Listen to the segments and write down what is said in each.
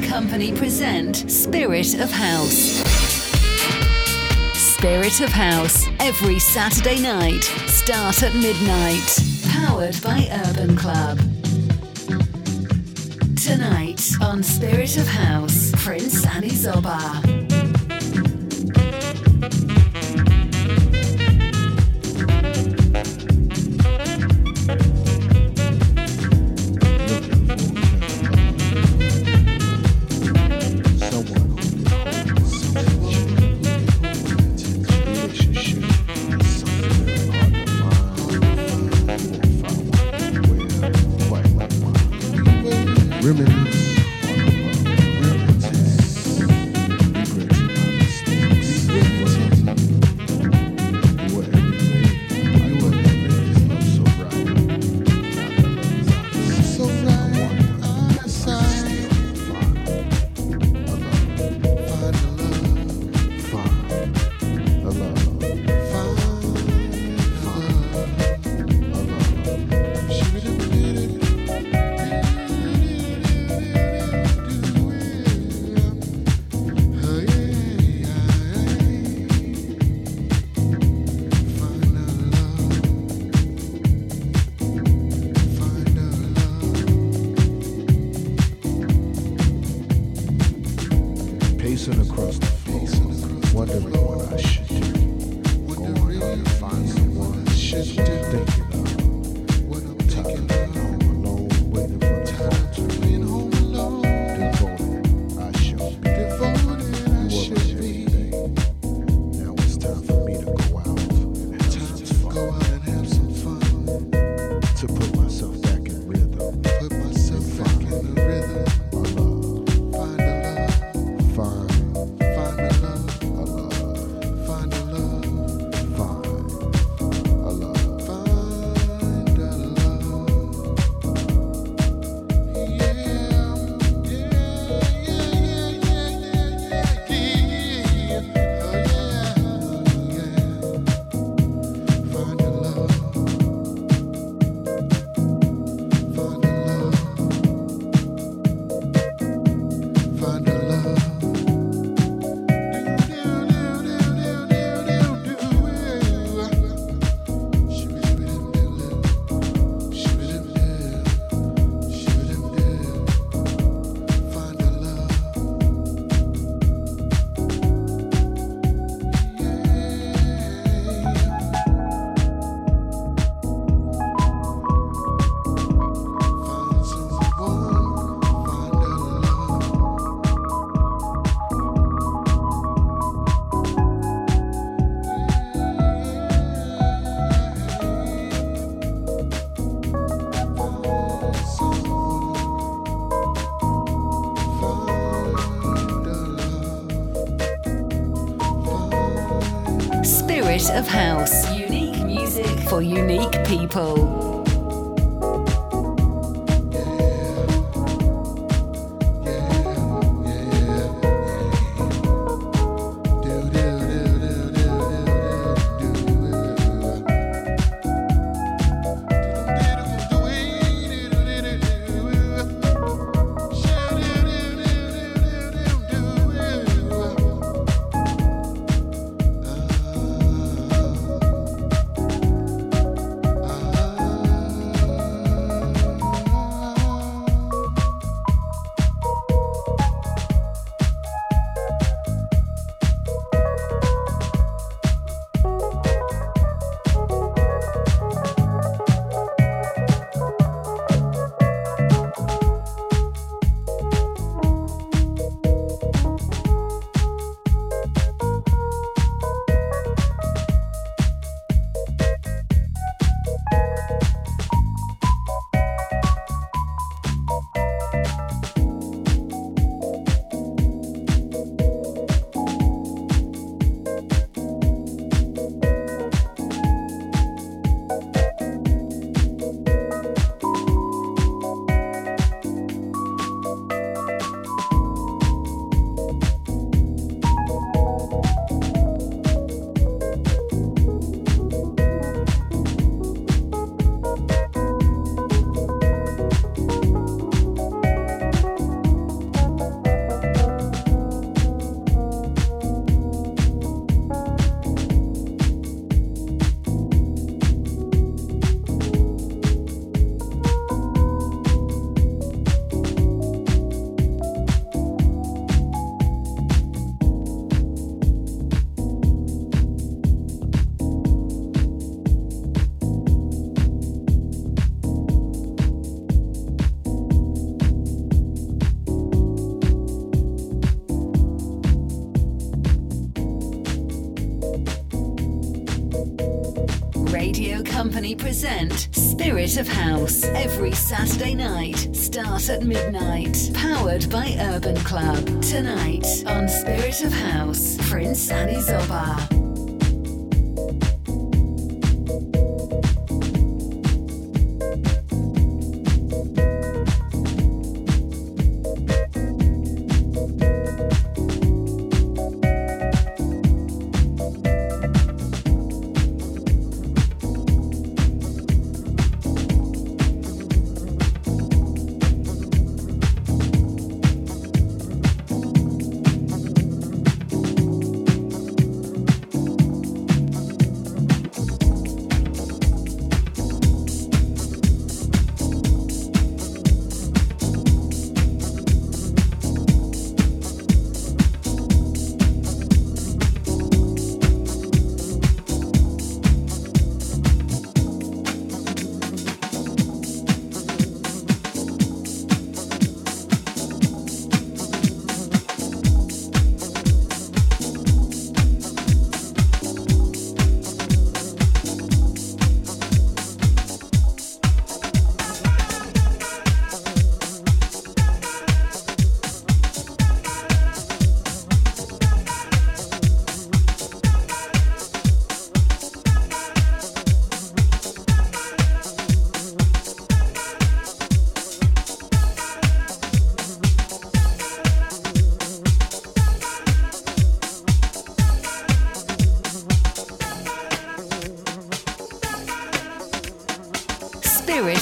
Company present Spirit of House. Spirit of House, every Saturday night, start at midnight. Powered by Urban Club. Tonight on Spirit of House, Prince Anizoba. people. Present every Saturday night, start at midnight. Powered by Urban Club. Tonight on Spirit of House, Prince Anizoba.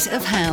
Of House.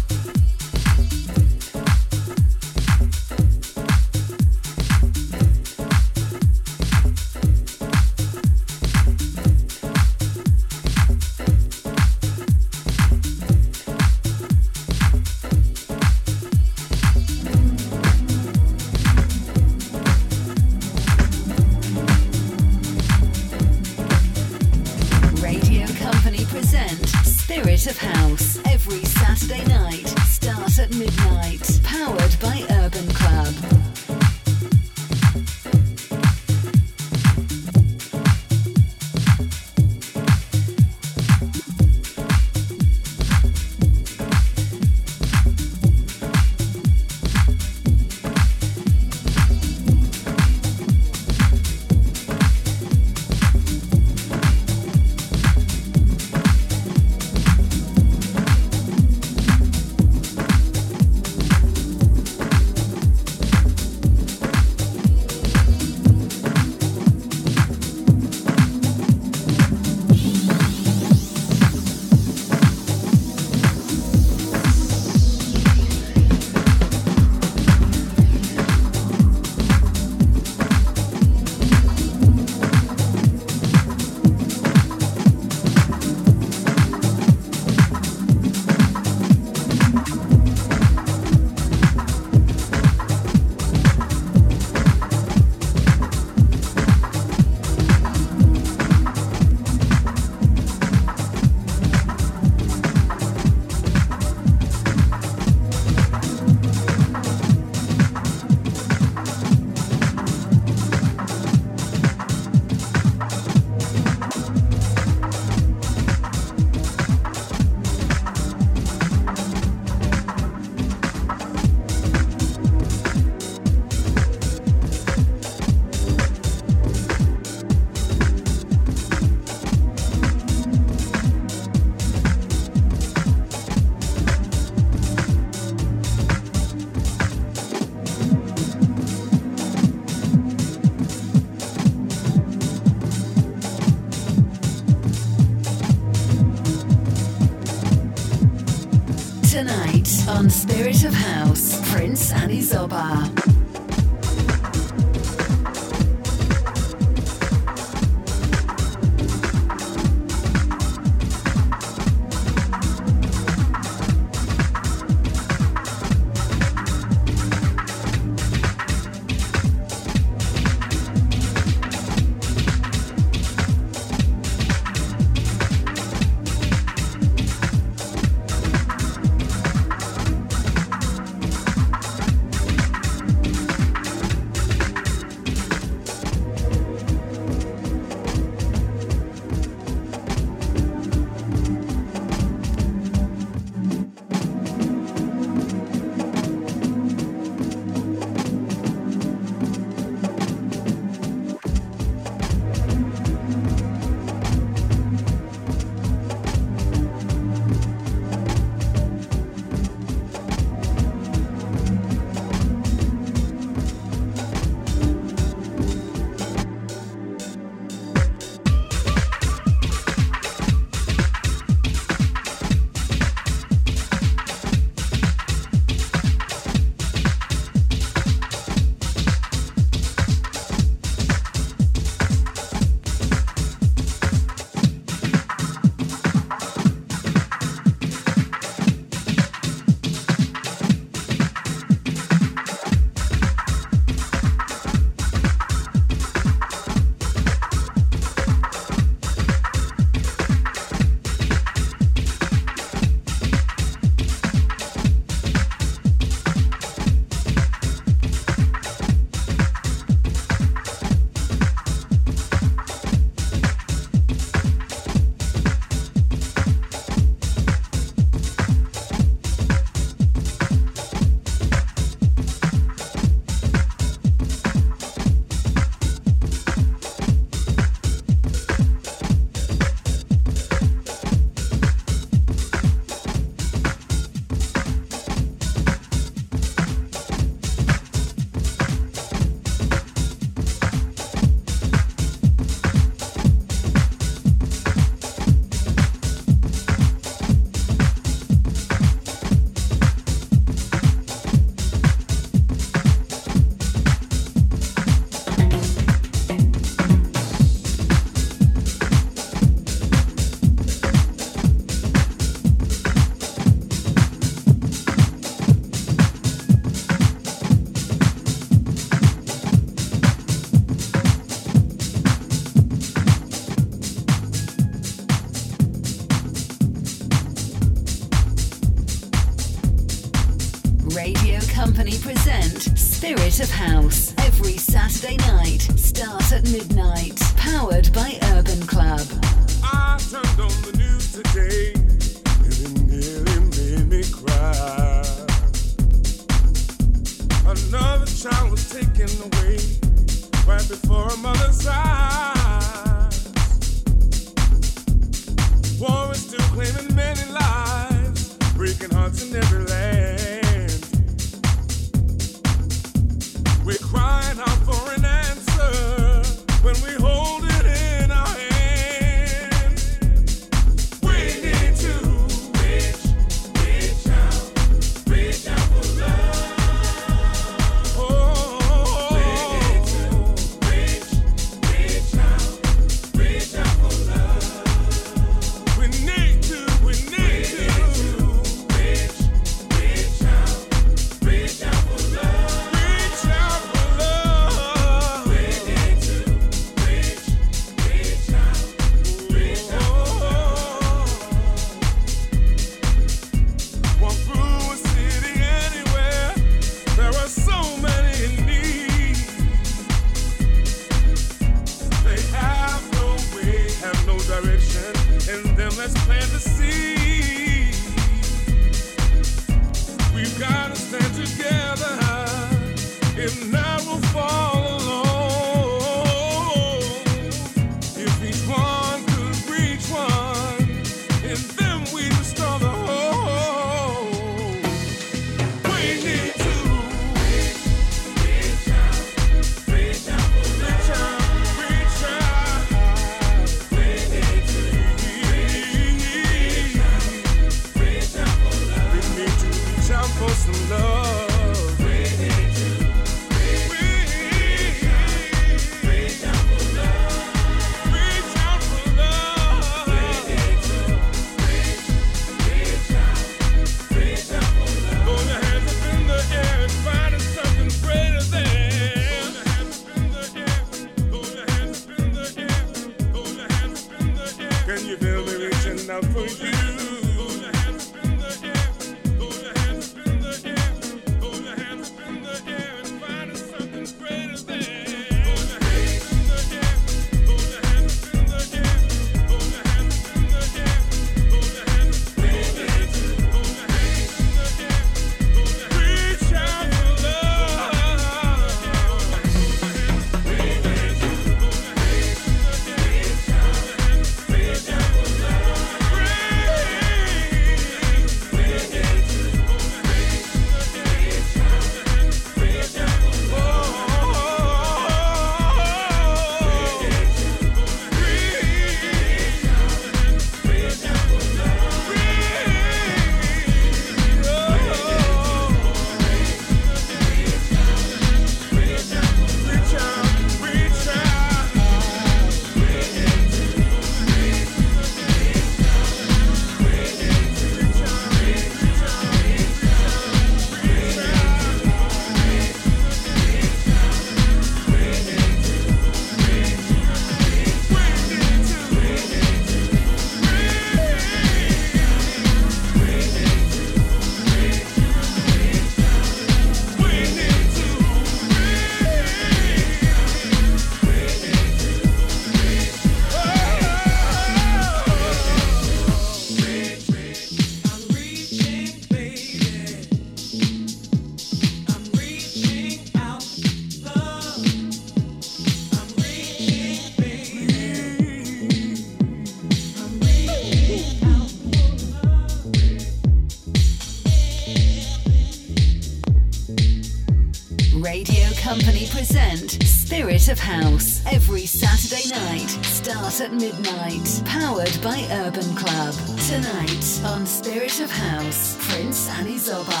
House, Prince Anizoba.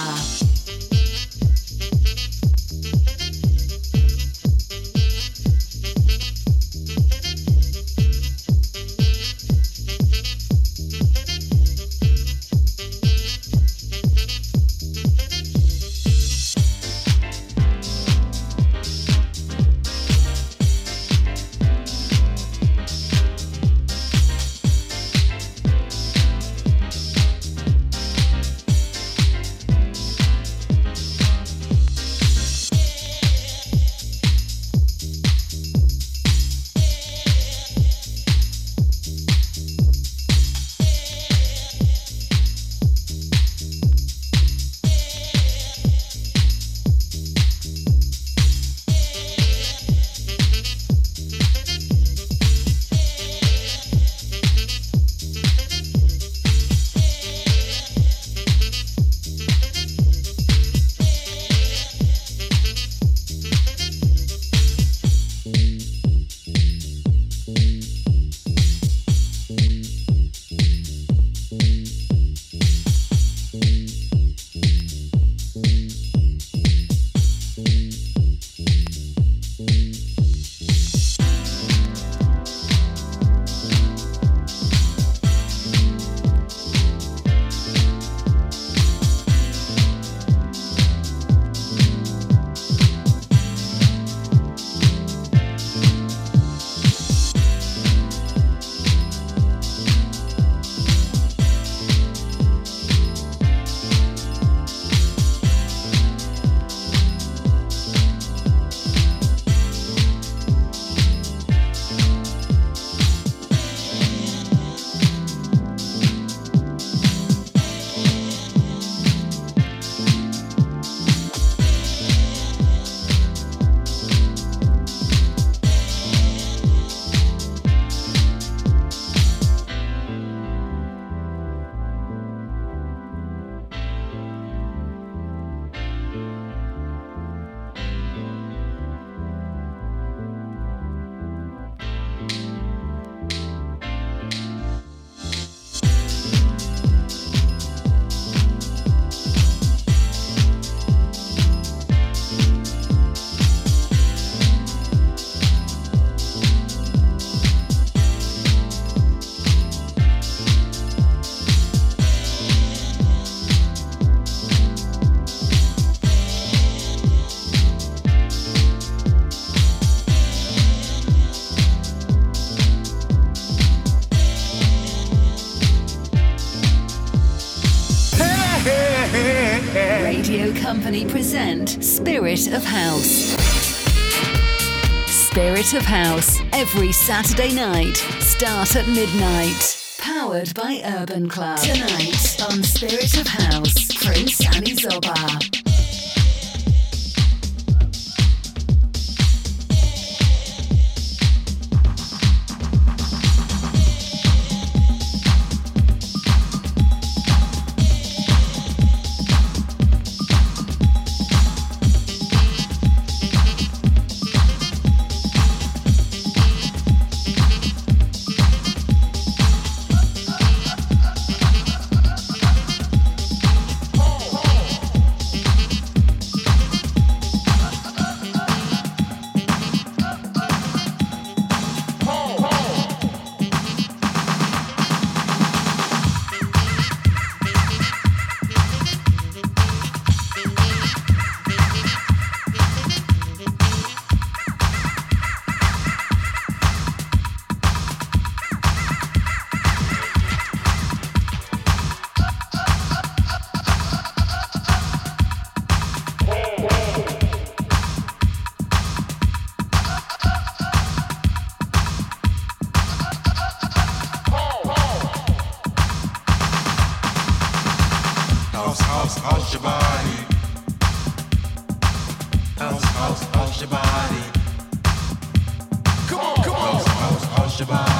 Spirit of House, every Saturday night, start at midnight. Powered by Urban Club. Tonight on Spirit of House, Prince Annie house, house house your body. House, house, house your body. Come on, come on. House, house, house your body.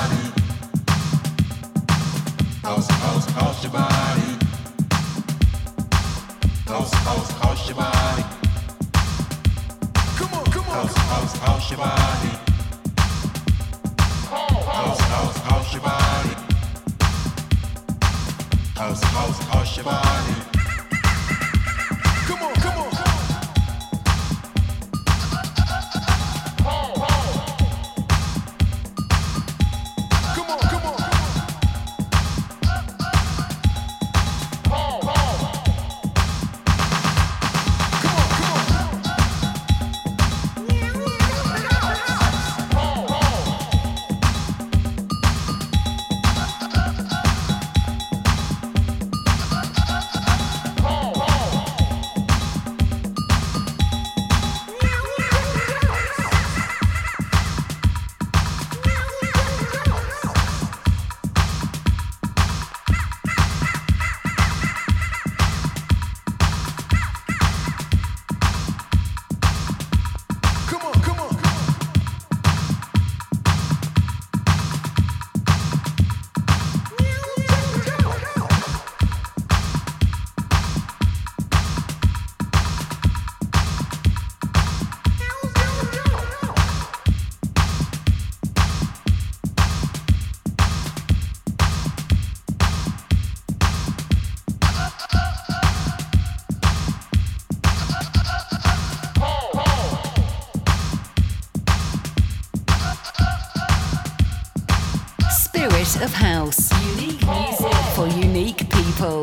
Zoba. of house. Unique music for unique people.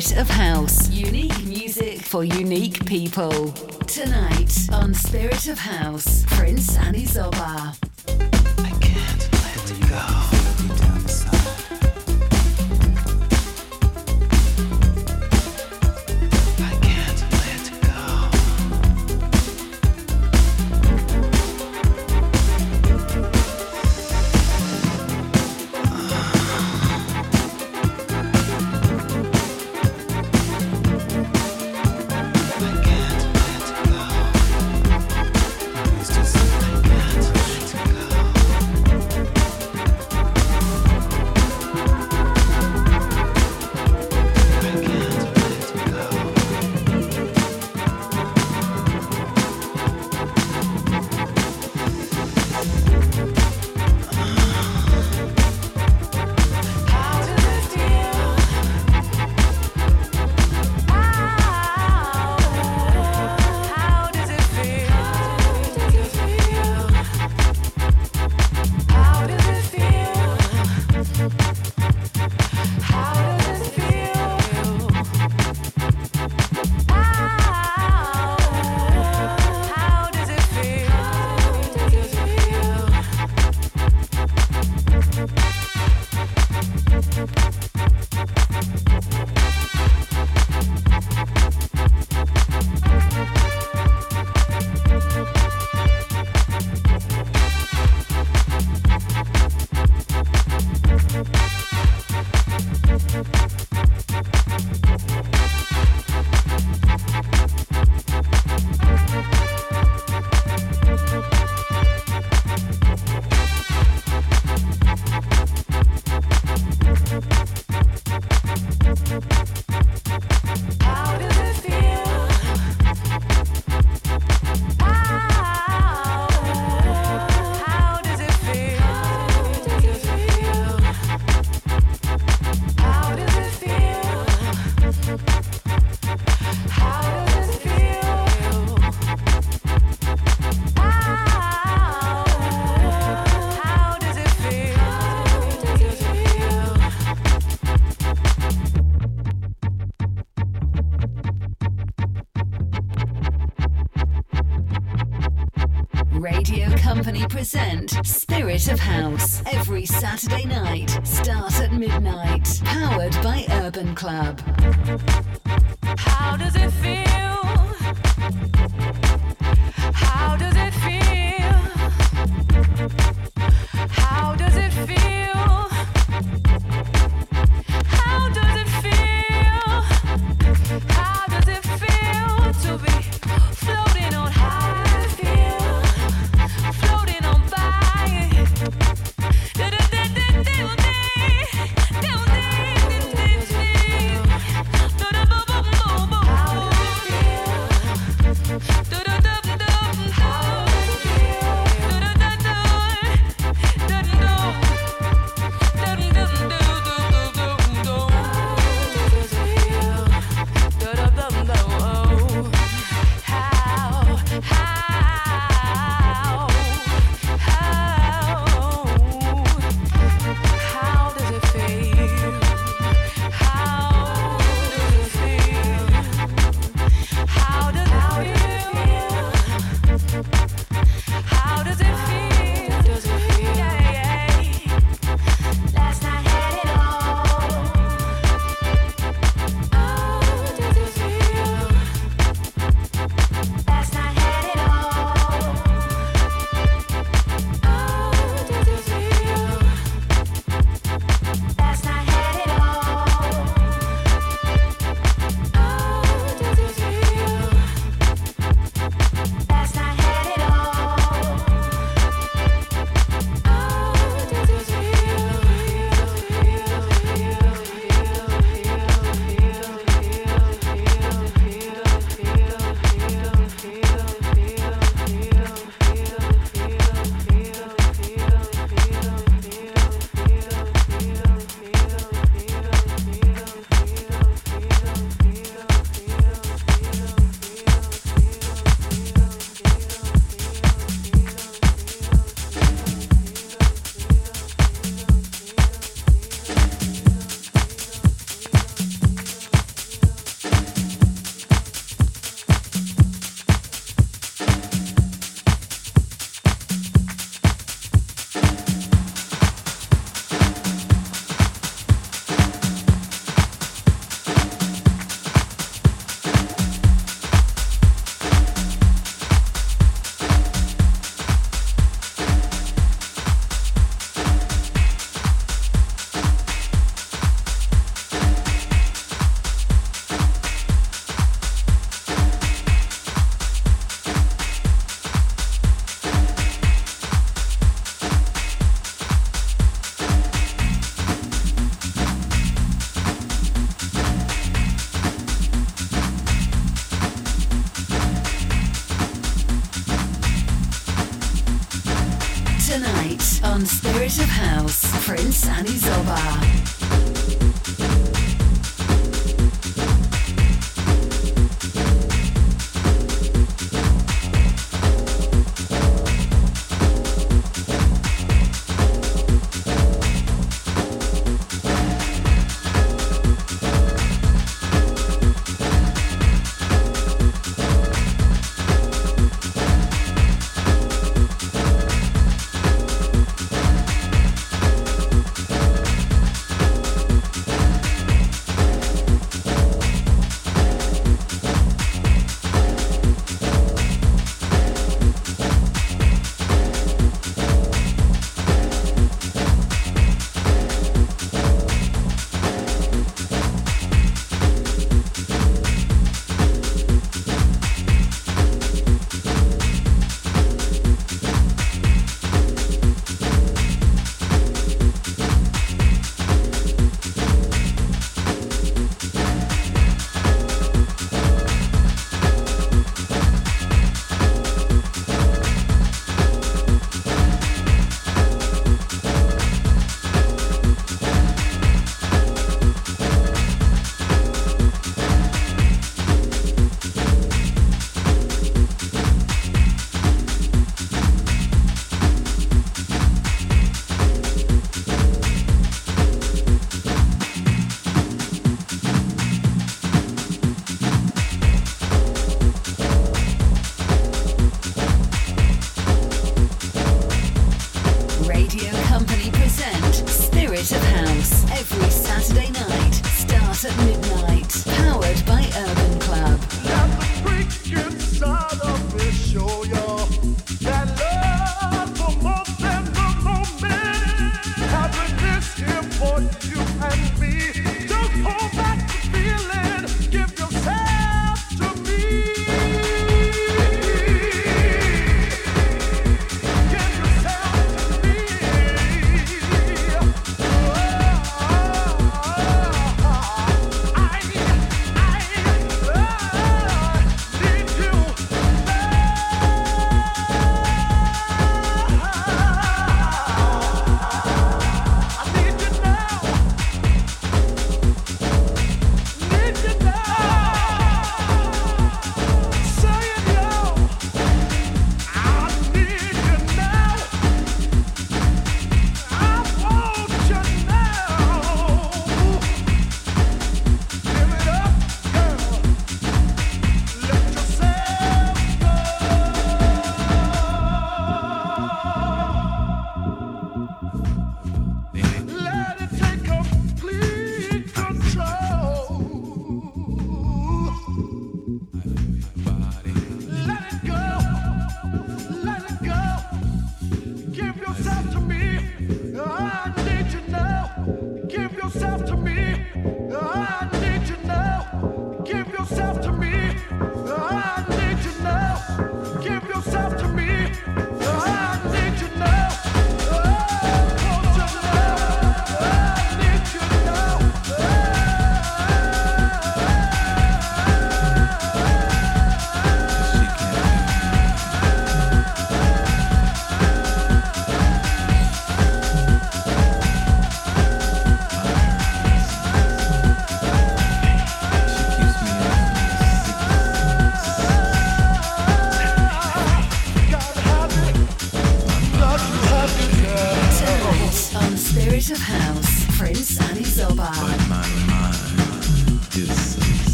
Spirit of House. Unique music for unique people. Tonight on Spirit of House, Prince Anizoba. Radio Company present Spirit of House every Saturday night, start at midnight, powered by Urban Club. How does it feel? How does it feel? How does it feel?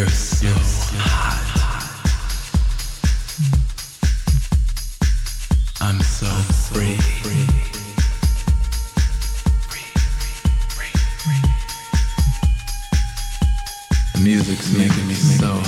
You're so hot. I'm so free. Music's making me so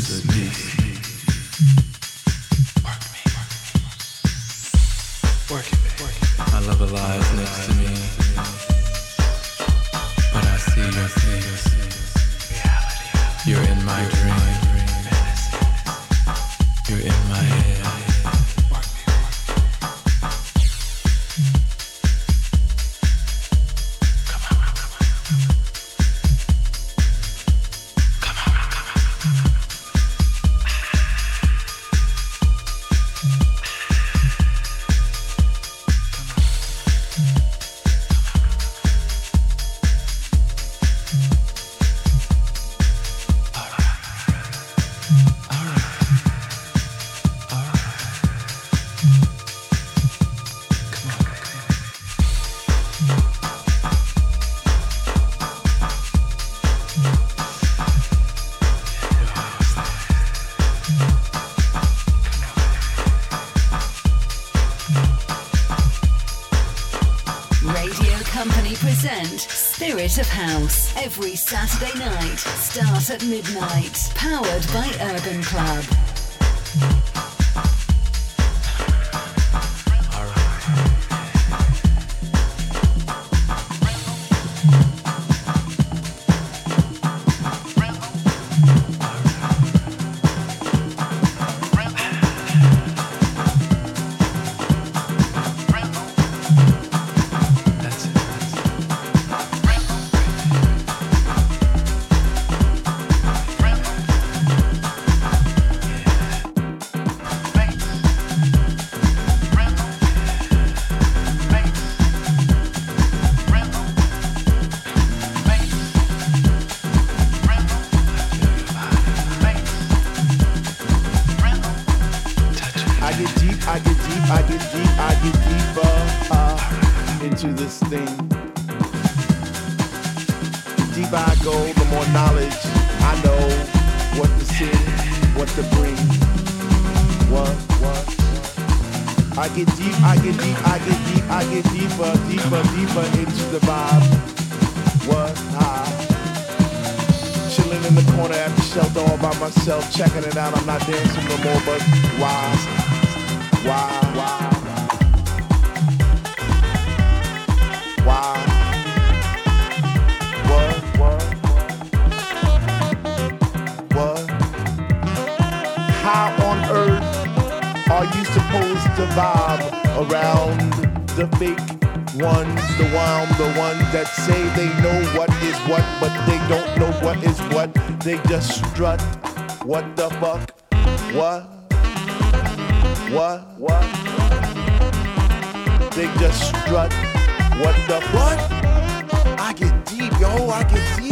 peace. At midnight. Powered by Urban Club. Thing. The deeper I go, the more knowledge I know what to see, what to bring. What, what. I get deep, I get deep, I get deep, I get deeper, deeper, deeper into the vibe. What, ah. Chilling in the corner at the shelter all by myself, checking it out. I'm not dancing no more, but? Why? Why? Why? To vibe around the fake ones, the one, the ones that say they know what is what, but they don't know what is what. They just strut. What the fuck? What? What? What? They just strut. What the what? I get deep, yo. I get deep.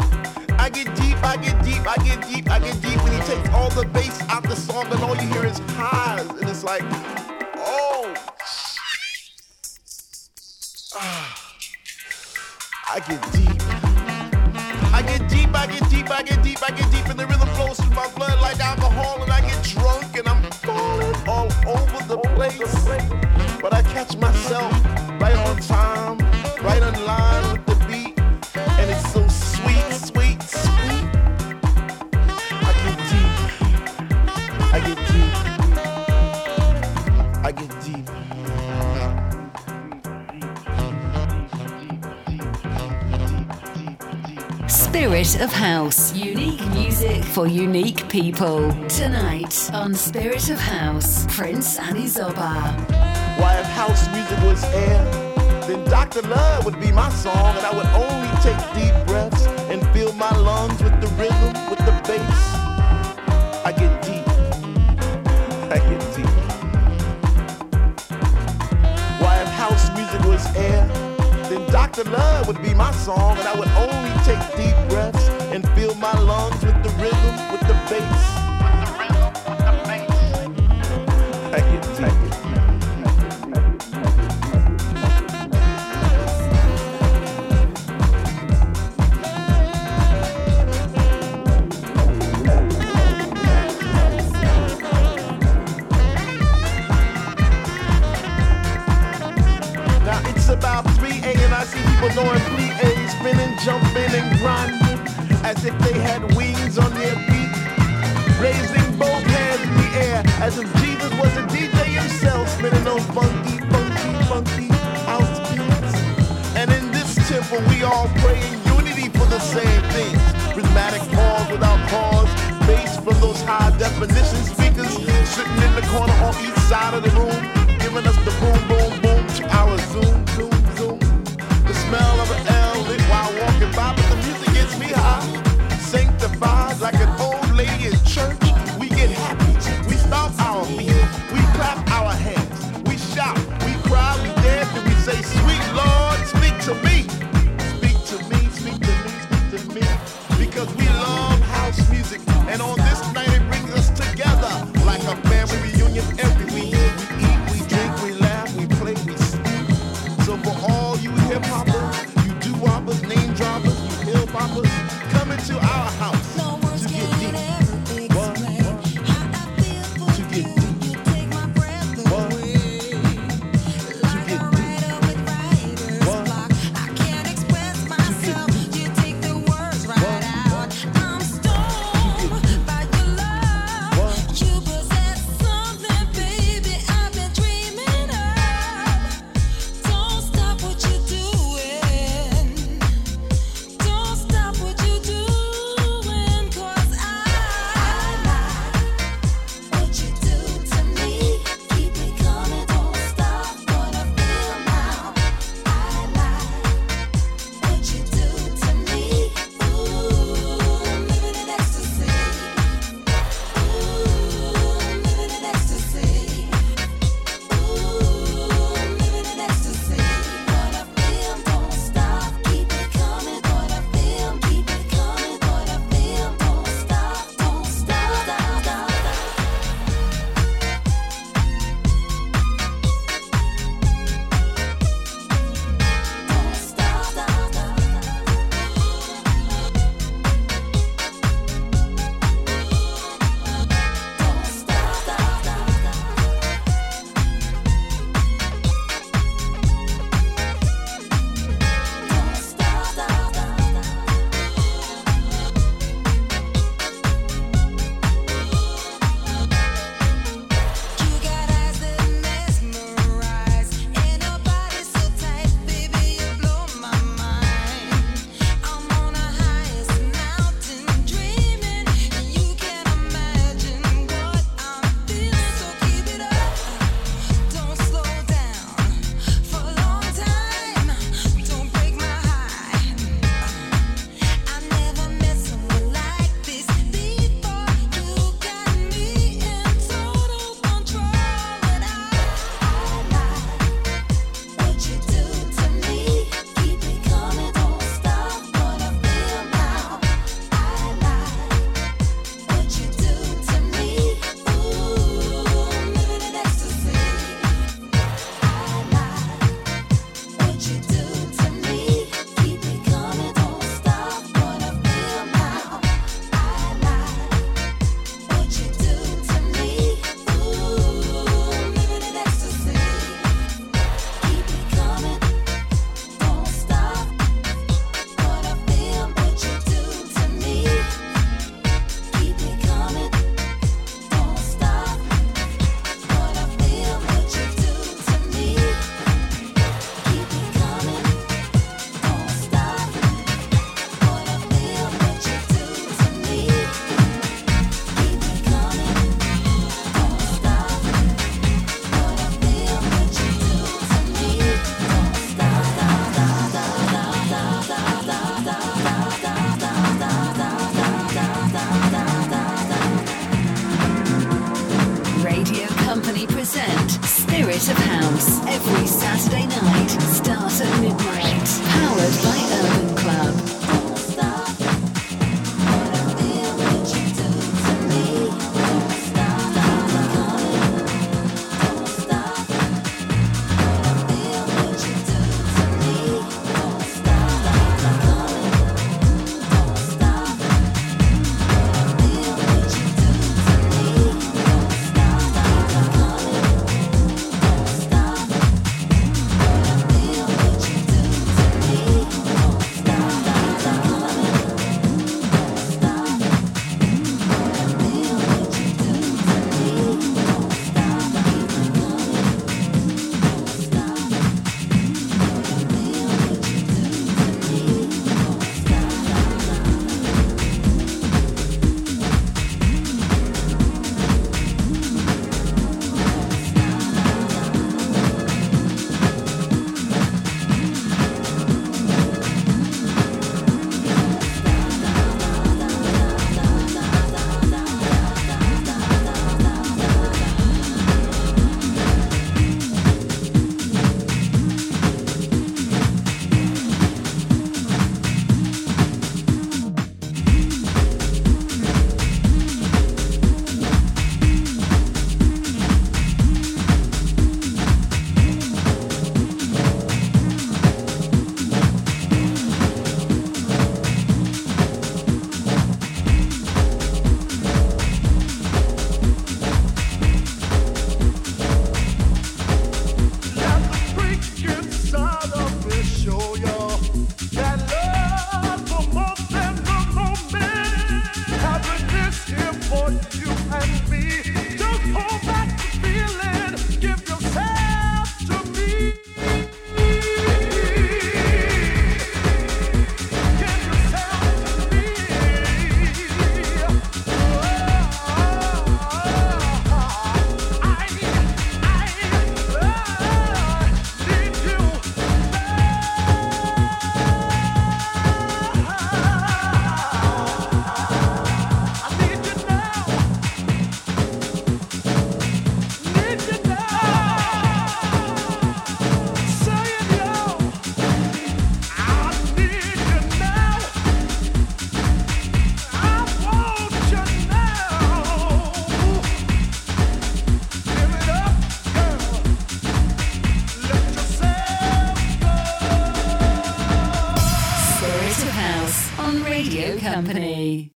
I get deep, I get deep, I get deep, I get deep when he takes all the bass out the song and all you hear is highs. And it's like, oh, ah. I get deep. I get deep, I get deep, I get deep, I get deep, and the rhythm flows through my blood like alcohol, and I get drunk and I'm falling all over the place. But I catch myself Spirit of House. Unique music for unique people. Tonight on Spirit of House, Prince Anizoba. Why, if house music was air, then Dr. Love would be my song, and I would only take deep breaths and fill my lungs with the rhythm, with the bass. Dr. Love would be my song, and I would only take deep breaths and fill my lungs with the rhythm, with the bass.